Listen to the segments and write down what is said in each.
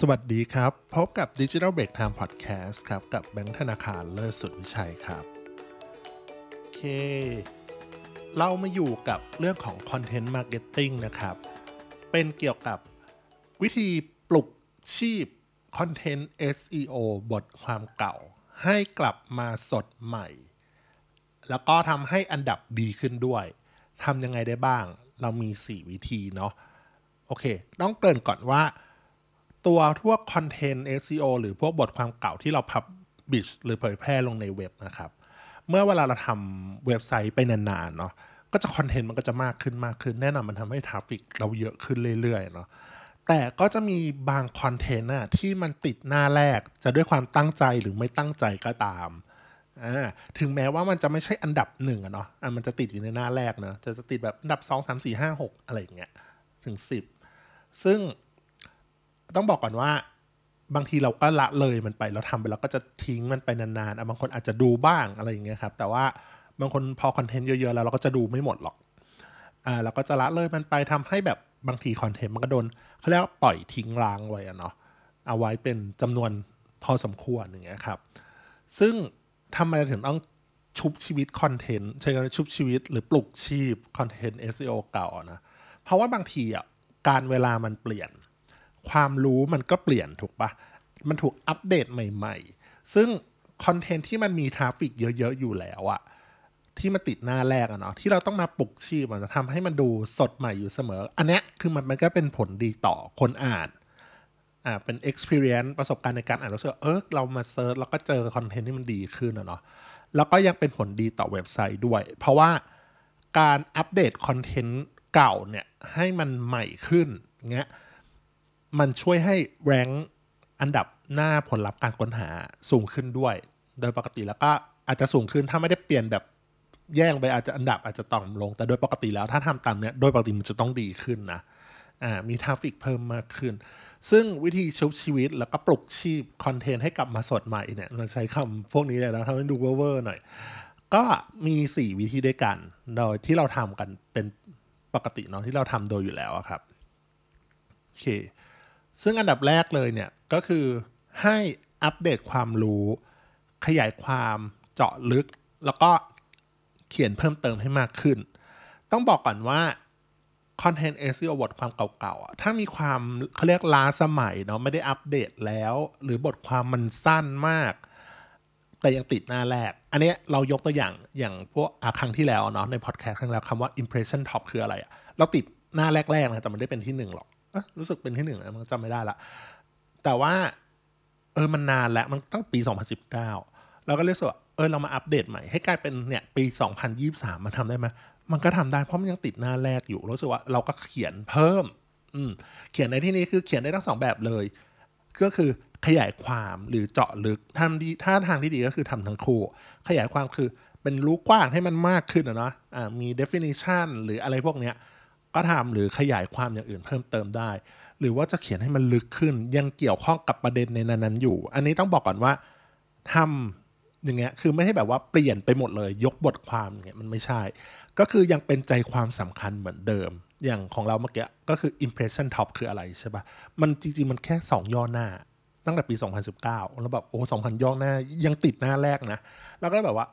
สวัสดีครับ พบกับ Digital Break Time Podcast ครับ กับแบงค์ธนาคารเลิศสุดวิชัยครับ โอเค เรามาอยู่กับเรื่องของ Content Marketing นะครับ เป็นเกี่ยวกับวิธีปลุกชีพ Content SEO บทความเก่า ให้กลับมาสดใหม่ แล้วก็ทำให้อันดับดีขึ้นด้วยทำยังไงได้บ้าง เรามี 4 วิธีเนาะโอเค ต้องเกริ่นก่อนว่า ตัวพวก content SEO หรือพวกบทความเก่าที่เรา publish หรือเผยแพร่ลงในเว็บนะครับ เมื่อเวลาเราทำเว็บไซต์ไปนานๆเนาะก็จะ content มันก็จะมากขึ้นมากขึ้น แน่นอนมันทำให้ traffic เราเยอะขึ้นเรื่อยๆเนาะแต่ก็จะมีบาง content อะที่มันติดหน้าแรกจะด้วยความตั้งใจหรือไม่ตั้งใจก็ตามอ่าถึงแม้ว่ามันจะไม่ใช่อันดับหนึ่งอะเนาะอะมันจะติดอยู่ในหน้าแรกเนาะจะจะติดแบบอันดับ 2 3 4 5 6 อะไรอย่างเงี้ยถึง 10 ซึ่ง ต้องบอกก่อนว่า บางทีเราก็ละเลยมันไปเราทำไปแล้วก็จะทิ้งมันไปนานๆบางคนอาจจะดูบ้างอะไรอย่างเงี้ยครับ แต่ว่าบางคนพอคอนเทนต์เยอะๆแล้วเราก็จะดูไม่หมดหรอกอ่าเราก็จะละเลยมันไปทำให้แบบบางทีคอนเทนต์มันก็โดนเขาเรียกว่าปล่อยทิ้งร้างไว้อะเนาะเอาไว้เป็นจำนวนพอสมควรอย่างเงี้ยครับ ซึ่งทำไมถึงต้องชุบชีวิตคอนเทนต์ใช้คำว่าชุบชีวิตหรือปลุกชีพคอนเทนต์ SEO เก่านะ เพราะว่าบางทีอะกาลเวลามันเปลี่ยน ความรู้มันก็เปลี่ยนถูกปะมันถูกอัปเดตใหม่ ๆ ซึ่งคอนเทนต์ที่มันมี traffic เยอะๆอยู่แล้วอะที่มาติดหน้าแรกอะเนาะที่เราต้องมาปลุกชีพมันทำให้มันดูสดใหม่อยู่เสมอ อันเนี้ยคือมันมันก็เป็นผลดีต่อคนอ่านอ่าเป็น experience ประสบการณ์ในการอ่านรู้สึกเออเรามา search แล้วก็เจอคอนเทนต์ที่มันดีขึ้นอะเนาะแล้วก็ยังเป็นผลดีต่อเว็บไซต์ด้วย เพราะว่าการอัปเดตคอนเทนต์เก่าเนี่ยให้มันใหม่ขึ้นเงี้ย มันช่วยให้ rank อันดับหน้าผลลัพธ์การค้นหาสูงขึ้นด้วย โดยปกติแล้วก็อาจจะสูงขึ้นถ้าไม่ได้เปลี่ยนแบบแย่ลงไปอาจจะอันดับอาจจะต่ำลง แต่โดยปกติแล้วถ้าทำตามเนี้ยโดยปกติมันจะต้องดีขึ้นนะอ่ามี traffic เพิ่มมากขึ้น ซึ่งวิธีชุบชีวิตแล้วก็ปลุกชีพคอนเทนต์ให้กลับมาสดใหม่เนี่ยเราใช้คำพวกนี้เลยนะทำให้ดูเวอร์หน่อย ก็มี 4 วิธีด้วยกัน โดยที่เราทำกันเป็นปกติเนาะที่เราทำโดยอยู่แล้วครับโอเค ซึ่งอันดับแรกเลยเนี่ยก็คือให้อัปเดตความรู้ ขยายความเจาะลึก แล้วก็เขียนเพิ่มเติมให้มากขึ้น ต้องบอกก่อนว่าคอนเทนต์ SEO บทความเก่าๆ ถ้ามีความเขาเรียกล้าสมัยเนาะไม่ได้อัปเดตแล้ว หรือบทความมันสั้นมาก แต่ยังติดหน้าแรก อันนี้เรายกตัวอย่างอย่างพวกครั้งที่แล้วเนาะในพอดแคสต์ครั้งแล้วคำว่า impression top คืออะไรอะเราติดหน้าแรกๆนะแต่มันได้เป็นที่หนึ่งหรอก รู้สึกเป็นที่หนึ่งนะมันจำไม่ได้ละ แต่ว่า เออมันนานแล้วมันตั้งปี 2019 เราก็เรียกว่าเออเรามาอัปเดตใหม่ให้กลายเป็นเนี่ยปี 2023 มันทำได้ไหมมันก็ทำได้เพราะมันยังติดหน้าแรกอยู่รู้สึกว่าเราก็เขียนเพิ่ม อืมเขียนในที่นี้คือเขียนได้ทั้งสองแบบเลย ก็คือขยายความหรือเจาะลึกทำดีถ้าทางที่ดีก็คือทำทั้งคู่ ขยายความคือเป็นรู้กว้างให้มันมากขึ้นนะเนาะอ่ามี definition หรืออะไรพวกเนี้ย ก็ทำหรือขยายความอย่างอื่นเพิ่มเติมได้ หรือว่าจะเขียนให้มันลึกขึ้น ยังเกี่ยวข้องกับประเด็นในนั้นๆอยู่ อันนี้ต้องบอกก่อนว่าทำอย่างเงี้ยคือไม่ใช่แบบว่าเปลี่ยนไปหมดเลย ยกบทความอย่างเงี้ยมันไม่ใช่ ก็คือยังเป็นใจความสำคัญเหมือนเดิม อย่างของเราเมื่อกี้ก็คือ impression top คืออะไรใช่ปะมันจริง ๆ มันแค่ 2 ย่อหน้า ตั้งแต่ปี 2019 แล้วแบบโอ้2,000 ย่อหน้ายังติดหน้าแรกนะ แล้วก็แบบว่า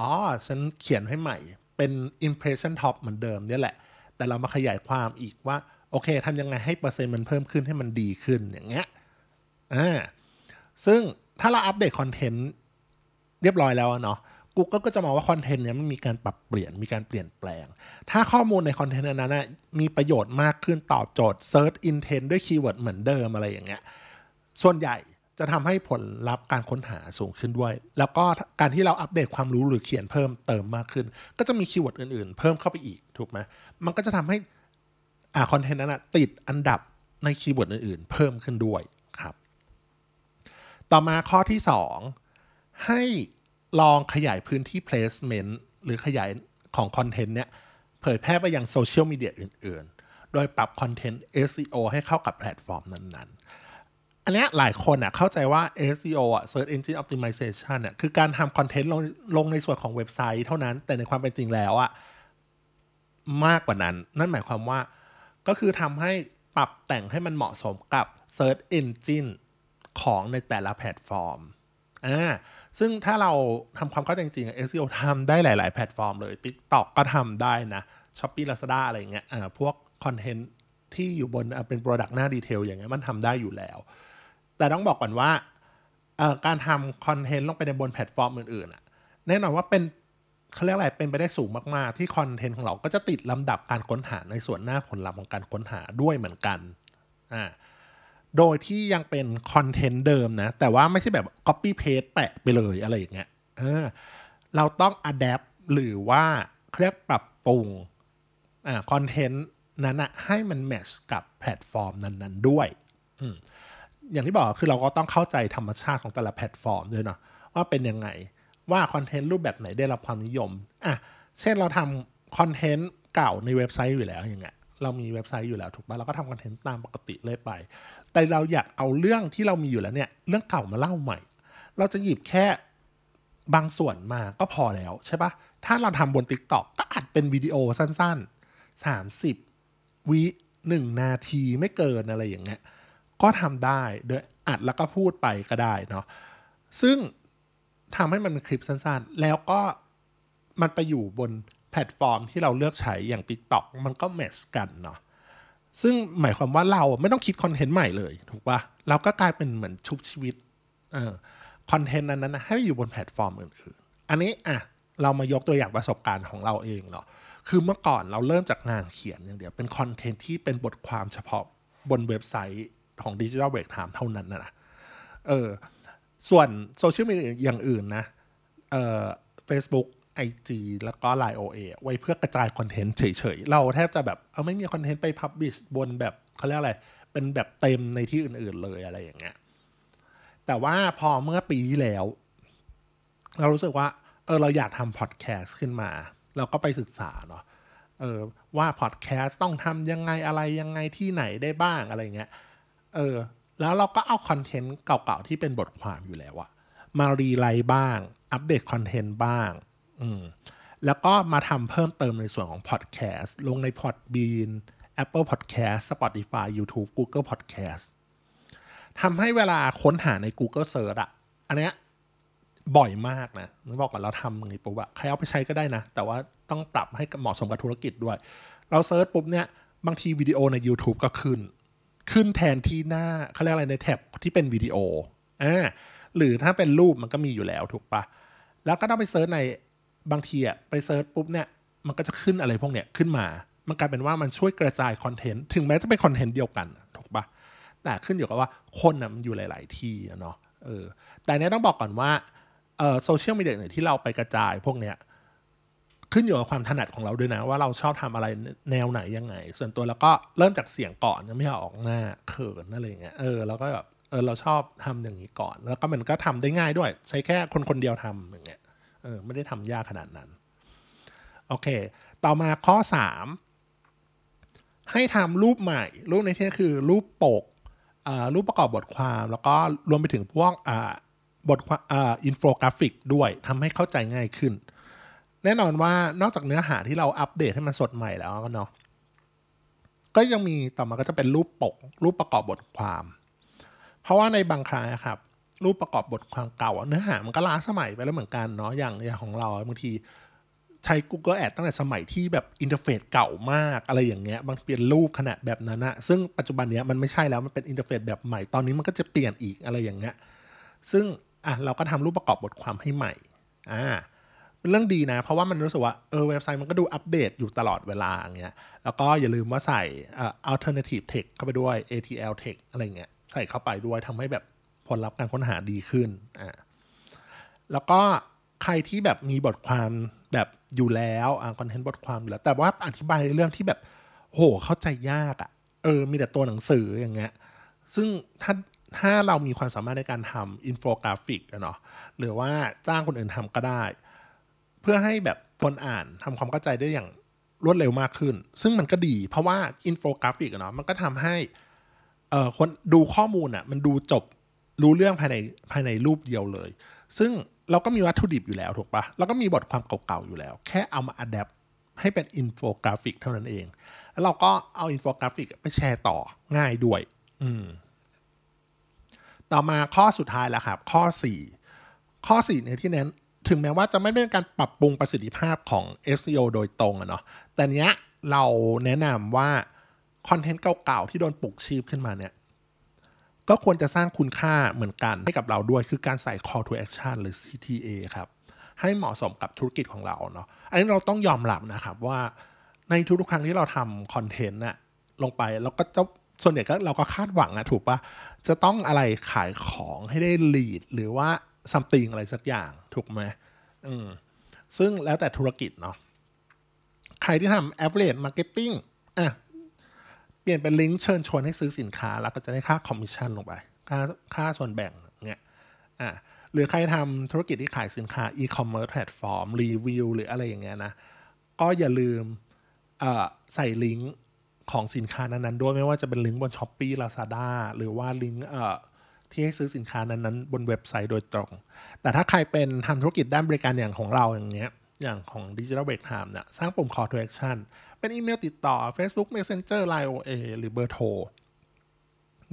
อ๋อฉันเขียนให้ใหม่เป็น impression top เหมือนเดิมเนี่ยแหละ แต่เรามาขยายความอีกว่าโอเคทำยังไงให้เปอร์เซ็นต์มันเพิ่มขึ้นให้มันดีขึ้นอย่างเงี้ยอ่าซึ่งถ้าเราอัปเดตคอนเทนต์เรียบร้อยแล้วเนาะ Google ก็จะมองว่าคอนเทนต์เนี้ยมันมีการปรับเปลี่ยนมีการเปลี่ยนแปลง ถ้าข้อมูลในคอนเทนต์นั้นนะมีประโยชน์มากขึ้นตอบโจทย์ Search Intent ด้วย keyword เหมือนเดิมอะไรอย่างเงี้ยส่วนใหญ่ จะทำให้ผลลัพธ์การค้นหาสูงขึ้นด้วย แล้วก็การที่เราอัปเดตความรู้หรือเขียนเพิ่มเติมมากขึ้น ก็จะมี keyword อื่นๆ เพิ่มเข้าไปอีกถูกไหมมันก็จะทำให้อ่าคอนเทนต์นั้นติดอันดับใน keyword อื่นๆ เพิ่มขึ้นด้วยครับ ต่อมาข้อที่ 2 ให้ลองขยายพื้นที่ placement หรือขยายของคอนเทนต์เนี้ยเผยแพร่ไปยังโซเชียลมีเดียอื่น ๆ โดยปรับคอนเทนต์ SEO ให้เข้ากับแพลตฟอร์มนั้น ๆ อันนี้หลายคนอะเข้าใจว่า SEO อะ Search Engine Optimization อะคือการทำคอนเทนต์ลงลงในส่วนของเว็บไซต์เท่านั้น แต่ในความเป็นจริงแล้วอะมากกว่านั้น นั่นหมายความว่า ก็คือทำให้ปรับแต่งให้มันเหมาะสมกับ Search Engine ของในแต่ละแพลตฟอร์มอ่าซึ่งถ้าเราทำความเข้าใจจริงๆ SEO ทำได้หลาย ๆ แพลตฟอร์มเลย TikTok ก็ทำได้นะ Shopee Lazada อะไรเงี้ยอ่าพวกคอนเทนต์ที่อยู่บนเป็น Product หน้า detail อย่างเงี้ยมันทำได้อยู่แล้ว แต่ต้องบอกก่อนว่าการทำคอนเทนต์ลงไปในบนแพลตฟอร์มอื่นๆอะแน่นอนว่าเป็นเขาเรียกอะไรเป็นไปได้สูงมากๆ ที่คอนเทนต์ของเราก็จะติดลำดับการค้นหาในส่วนหน้าผลลัพธ์ของการค้นหาด้วยเหมือนกันอ่าโดยที่ยังเป็นคอนเทนต์เดิมนะ แต่ว่าไม่ใช่แบบ copy paste แปะไปเลยอะไรอย่างเงี้ยเออเราต้อง adapt หรือว่าเรียกปรับปรุงอ่าคอนเทนต์นั้นอะให้มัน match กับแพลตฟอร์มนั้น ๆ ด้วยอืม อย่างที่บอกคือเราก็ต้องเข้าใจธรรมชาติของแต่ละแพลตฟอร์มด้วยเนาะว่าเป็นยังไงว่าคอนเทนต์รูปแบบไหนได้รับความนิยมอะเช่นเราทำคอนเทนต์เก่าในเว็บไซต์อยู่แล้วอย่างเงี้ยเรามีเว็บไซต์อยู่แล้วถูกปะเราก็ทำคอนเทนต์ตามปกติเลยไป แต่เราอยากเอาเรื่องที่เรามีอยู่แล้วเนี่ยเรื่องเก่ามาเล่าใหม่ เราจะหยิบแค่บางส่วนมาก็พอแล้วใช่ปะถ้าเราทำบน Tik t o อกก็อัดเป็นวิดีโอสั้นๆ 30 วิหนึ่งนาทีไม่เกินอะไรอย่างเงี้ย ก็ทำได้โดยอัดแล้วก็พูดไปก็ได้เนาะซึ่งทำให้มันเป็นคลิปสั้นๆ แล้วก็มันไปอยู่บนแพลตฟอร์มที่เราเลือกใช้อย่าง TikTok มันก็ match กันเนาะซึ่งหมายความว่าเราไม่ต้องคิดคอนเทนต์ใหม่เลย ถูกปะเราก็กลายเป็นเหมือนชุบชีวิตเออคอนเทนต์นั้นนะให้อยู่บนแพลตฟอร์มอื่นๆ อันนี้อะเรามายกตัวอย่างประสบการณ์ของเราเองเนาะคือเมื่อก่อนเราเริ่มจากงานเขียนอย่างเดียวเป็นคอนเทนต์ที่เป็นบทความเฉพาะบนเว็บไซต์ ของ Digital Break Time เท่านั้นนะเออส่วนโซเชียลมีเดียอย่างอื่นนะเอ่อ Facebook IG แล้วก็ Line OA ไว้เพื่อกระจายคอนเทนต์เฉยๆ เราแทบจะแบบเอาไม่มีคอนเทนต์ไป publish บนแบบเขาเรียกอะไร เป็นแบบเต็มในที่อื่นๆเลยอะไรอย่างเงี้ยแต่ว่าพอเมื่อปีที่แล้ว เรารู้สึกว่า เออเราอยากทำพอดแคสต์ขึ้นมา เราก็ไปศึกษาเนาะเออว่าพอดแคสต์ต้องทำยังไงอะไรยังไงที่ไหนได้บ้างอะไรเงี้ย เออ แล้วเราก็เอาคอนเทนต์เก่าๆ ที่เป็นบทความอยู่แล้วอะมา rewrite บ้าง อัปเดตคอนเทนต์บ้าง อืม แล้วก็มาทำเพิ่มเติมในส่วนของพอดแคสต์ลงใน Podbean Apple Podcast Spotify YouTube Google Podcast ทำให้เวลาค้นหาใน Google Search อะอันเนี้ยบ่อยมากนะนึกบอกก่อนเราทำอย่างนี้ปุ๊บอะใครเอาไปใช้ก็ได้นะ แต่ว่าต้องปรับให้เหมาะสมกับธุรกิจด้วย เรา search ปุ๊บเนี่ย บางทีวิดีโอใน YouTube ก็ขึ้น ขึ้นแทนที่หน้าเขาเรียกอะไรในแท็บที่เป็นวิดีโออ่าหรือถ้าเป็นรูปมันก็มีอยู่แล้วถูกปะแล้วก็ต้องไป search ในบางทีอะไป search ปุ๊บเนี่ยมันก็จะขึ้นอะไรพวกเนี้ยขึ้นมา มันกลายเป็นว่ามันช่วยกระจายคอนเทนต์ถึงแม้จะเป็นคอนเทนต์เดียวกันถูกปะแต่ขึ้นอยู่กับว่าคนอะมันอยู่หลาย ๆ ที่เนาะเออแต่เนี้ยต้องบอกก่อนว่าเออโซเชียลมีเดียที่เราไปกระจายพวกเนี้ย ขึ้นอยู่กับความถนัดของเราด้วยนะ ว่าเราชอบทำอะไรแนวไหนยังไง ส่วนตัวแล้วก็เริ่มจากเสียงก่อนยังไม่ออกหน้าเขินอะไรเงี้ยเออแล้วก็แบบเออเราชอบทำอย่างนี้ก่อน แล้วก็มันก็ทำได้ง่ายด้วย ใช้แค่คนคนเดียวทำอย่างเงี้ยเออไม่ได้ทำยากขนาดนั้นโอเค ต่อมาข้อ 3 ให้ทำรูปใหม่ รูปในที่คือรูปปกรูปประกอบบทความ แล้วก็รวมไปถึงพวกบทความอินโฟกราฟิกด้วยทำให้เข้าใจง่ายขึ้น แน่นอนว่านอกจากเนื้อหาที่เราอัปเดตให้มันสดใหม่แล้วเนาะก็ยังมีต่อมาก็จะเป็นรูปปก รูปประกอบบทความ เพราะว่าในบางครั้งครับ รูปประกอบบทความเก่า เนื้อหามันก็ล้าสมัยไปแล้วเหมือนกันเนาะอย่างอย่างของเราบางทีใช้ Google Ads ตั้งแต่สมัยที่แบบ interface เก่ามากอะไรอย่างเงี้ยบางเปลี่ยนรูปขนาดแบบนั้นอะซึ่งปัจจุบันเนี้ยมันไม่ใช่แล้วมันเป็น interface แบบใหม่ตอนนี้มันก็จะเปลี่ยนอีกอะไรอย่างเงี้ยซึ่งอะเราก็ทำรูปประกอบบทความให้ใหม่อ่า เป็นเรื่องดีนะ เพราะว่ามันรู้สึกว่าเออเว็บไซต์มันก็ดูอัปเดตอยู่ตลอดเวลาอย่างเงี้ยแล้วก็อย่าลืมว่าใส่อ่า alternative text เข้าไปด้วย ATL text อะไรเงี้ยใส่เข้าไปด้วยทำให้แบบผลลัพธ์การค้นหาดีขึ้นอ่าแล้วก็ใครที่แบบมีบทความแบบอยู่แล้วอ่าคอนเทนต์บทความอยู่แล้ว แต่ว่าอธิบายเรื่องที่แบบโหเข้าใจยากอะ่ะเออ มีแต่ตัวหนังสืออย่างเงี้ย ซึ่งถ้าถ้าเรามีความสามารถในการทำอินโฟกราฟิกเนาะหรือว่าจ้างคนอื่นทำก็ได้ เพื่อให้แบบคนอ่านทำความเข้าใจได้อย่างรวดเร็วมากขึ้น ซึ่งมันก็ดี เพราะว่าอินโฟกราฟิกเนาะมันก็ทำให้เอ่อคนดูข้อมูลอะ่ะ มันดูจบรู้เรื่องภายในภายในรูปเดียวเลย ซึ่งเราก็มีวัตถุดิบอยู่แล้วถูกปะแล้วก็มีบทความเก่าๆอยู่แล้ว แค่เอามา adapt ให้เป็นอินโฟกราฟิกเท่านั้นเอง แล้วเราก็เอาอินโฟกราฟิกไปแชร์ต่อง่ายด้วย อืม ต่อมาข้อสุดท้ายแล้วครับ ข้อ 4 ข้อ4เนี่ยที่เน้น ถึงแม้ว่าจะไม่เป็นการปรับปรุงประสิทธิภาพของ SEO โดยตรงอะเนาะแต่เนี้ยเราแนะนำว่าคอนเทนต์เก่าๆที่โดนปลุกชีพขึ้นมาเนี่ยก็ควรจะสร้างคุณค่าเหมือนกันให้กับเราด้วยคือการใส่ call to action หรือ CTA ครับ ให้เหมาะสมกับธุรกิจของเราเนาะอันนี้เราต้องยอมรับนะครับว่าในทุกๆครั้งที่เราทำคอนเทนต์น่ะลงไปเราก็จะส่วนใหญ่ก็เราก็คาดหวังนะถูกปะจะต้องอะไรขายของให้ได้ lead หรือว่า something อะไรสักอย่าง ถูกไหมอืมซึ่งแล้วแต่ธุรกิจเนาะใครที่ทำ affiliate marketing อะ เปลี่ยนเป็นลิงก์เชิญชวนให้ซื้อสินค้า แล้วก็จะได้ค่าคอมมิชชั่นลงไป ค่าค่าส่วนแบ่งเนี่ยอะหรือใครทำธุรกิจที่ขายสินค้า e-commerce platform รีวิวหรืออะไรอย่างเงี้ยนะ ก็อย่าลืมใส่ลิงก์ของสินค้านั้นๆด้วยไม่ว่าจะเป็นลิงก์บน s h อ p e e Lazada หรือว่าลิงก์ ที่ให้ซื้อสินค้านั้นๆ บนเว็บไซต์โดยตรง แต่ถ้าใครเป็นทำธุรกิจด้านบริการอย่างของเราอย่างเงี้ยอย่างของ Digital Break Time เนี่ยสร้างปุ่ม call to action เป็นอีเมลติดต่อ Facebook Messenger Line OA หรือเบอร์โทร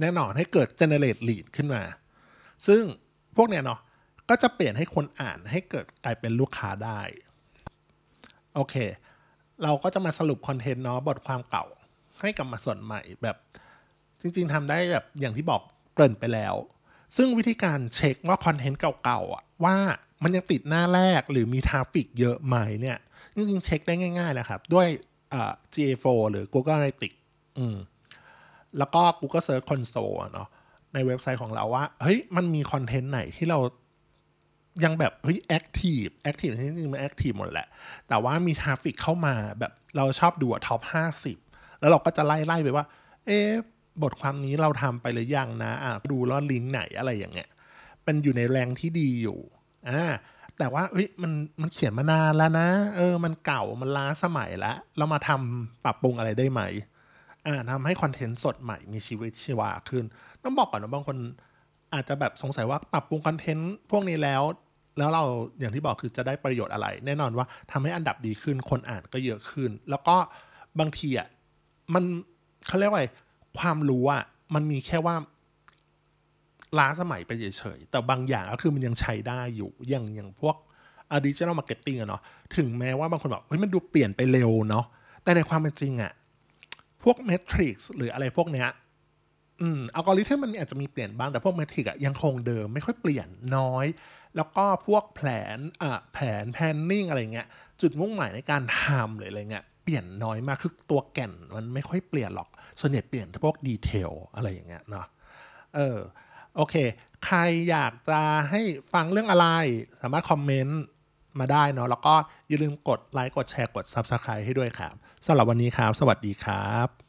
แน่นอนให้เกิด generate lead ขึ้นมา ซึ่งพวกเนี้ยเนาะก็จะเปลี่ยนให้คนอ่านให้เกิดกลายเป็นลูกค้าได้ โอเค เราก็จะมาสรุปคอนเทนต์เนาะบทความเก่า ให้กลับมาส่วนใหม่แบบ จริง ๆทำได้แบบอย่างที่บอกเกริ่นไปแล้ว ซึ่งวิธีการเช็คว่าคอนเทนต์เก่าๆอะว่ามันยังติดหน้าแรกหรือมี traffic เยอะไหมเนี่ยจริงๆเช็คได้ง่ายๆนะครับ ด้วย GA4 หรือ Google Analytics อืมแล้วก็ Google Search Console เนาะในเว็บไซต์ของเราว่าเฮ้ยมันมีคอนเทนต์ไหนที่เรายังแบบเฮ้ย active active จริงๆมัน active หมดแหละ แต่ว่ามี traffic เข้ามาแบบเราชอบดู top ห้าสิบแล้วเราก็จะไล่ไล่ไปว่า เอ๊ บทความนี้เราทำไปหรือยังนะอะดูแล้วลิงก์ไหนอะไรอย่างเงี้ยเป็นอยู่ใน rank ที่ดีอยู่อ่าแต่ว่าเฮ้ยมันมันเขียนมานานแล้วนะ เออ มันเก่ามันล้าสมัยแล้วเรามาทำปรับปรุงอะไรได้ไหมอ่าทำให้คอนเทนต์สดใหม่มีชีวิตชีวาขึ้น ต้องบอกก่อนนะบางคนอาจจะแบบสงสัยว่าปรับปรุงคอนเทนต์พวกนี้แล้ว แล้วเราอย่างที่บอกคือจะได้ประโยชน์อะไร แน่นอนว่าทำให้อันดับดีขึ้นคนอ่านก็เยอะขึ้น แล้วก็บางทีอะมันเขาเรียกว่า ความรู้อะมันมีแค่ว่าล้าสมัยไปเฉยๆ แต่บางอย่างก็คือมันยังใช้ได้อยู่ อย่างอย่างพวก digital marketing อะเนาะ ถึงแม้ว่าบางคนบอกเฮ้ยมันดูเปลี่ยนไปเร็วเนาะ แต่ในความเป็นจริงอะพวกเมทริกซ์หรืออะไรพวกเนี้ย อืมอัลกอริทึมมันอาจจะมีเปลี่ยนบ้าง แต่พวกเมทริกอะยังคงเดิมไม่ค่อยเปลี่ยนน้อย แล้วก็พวกแผนอะแผนแพนนิ่งอะไรเงี้ย จุดมุ่งหมายในการทำหรืออะไรเงี้ย เปลี่ยนน้อยมากคือตัวแก่นมันไม่ค่อยเปลี่ยนหรอก ส่วนใหญ่เปลี่ยนพวกดีเทลอะไรอย่างเงี้ยเนาะเออโอเค ใครอยากจะให้ฟังเรื่องอะไร สามารถคอมเมนต์มาได้เนาะแล้วก็อย่าลืมกดไลค์กดแชร์กด Subscribe ให้ด้วยครับสำหรับวันนี้ครับ สวัสดีครับ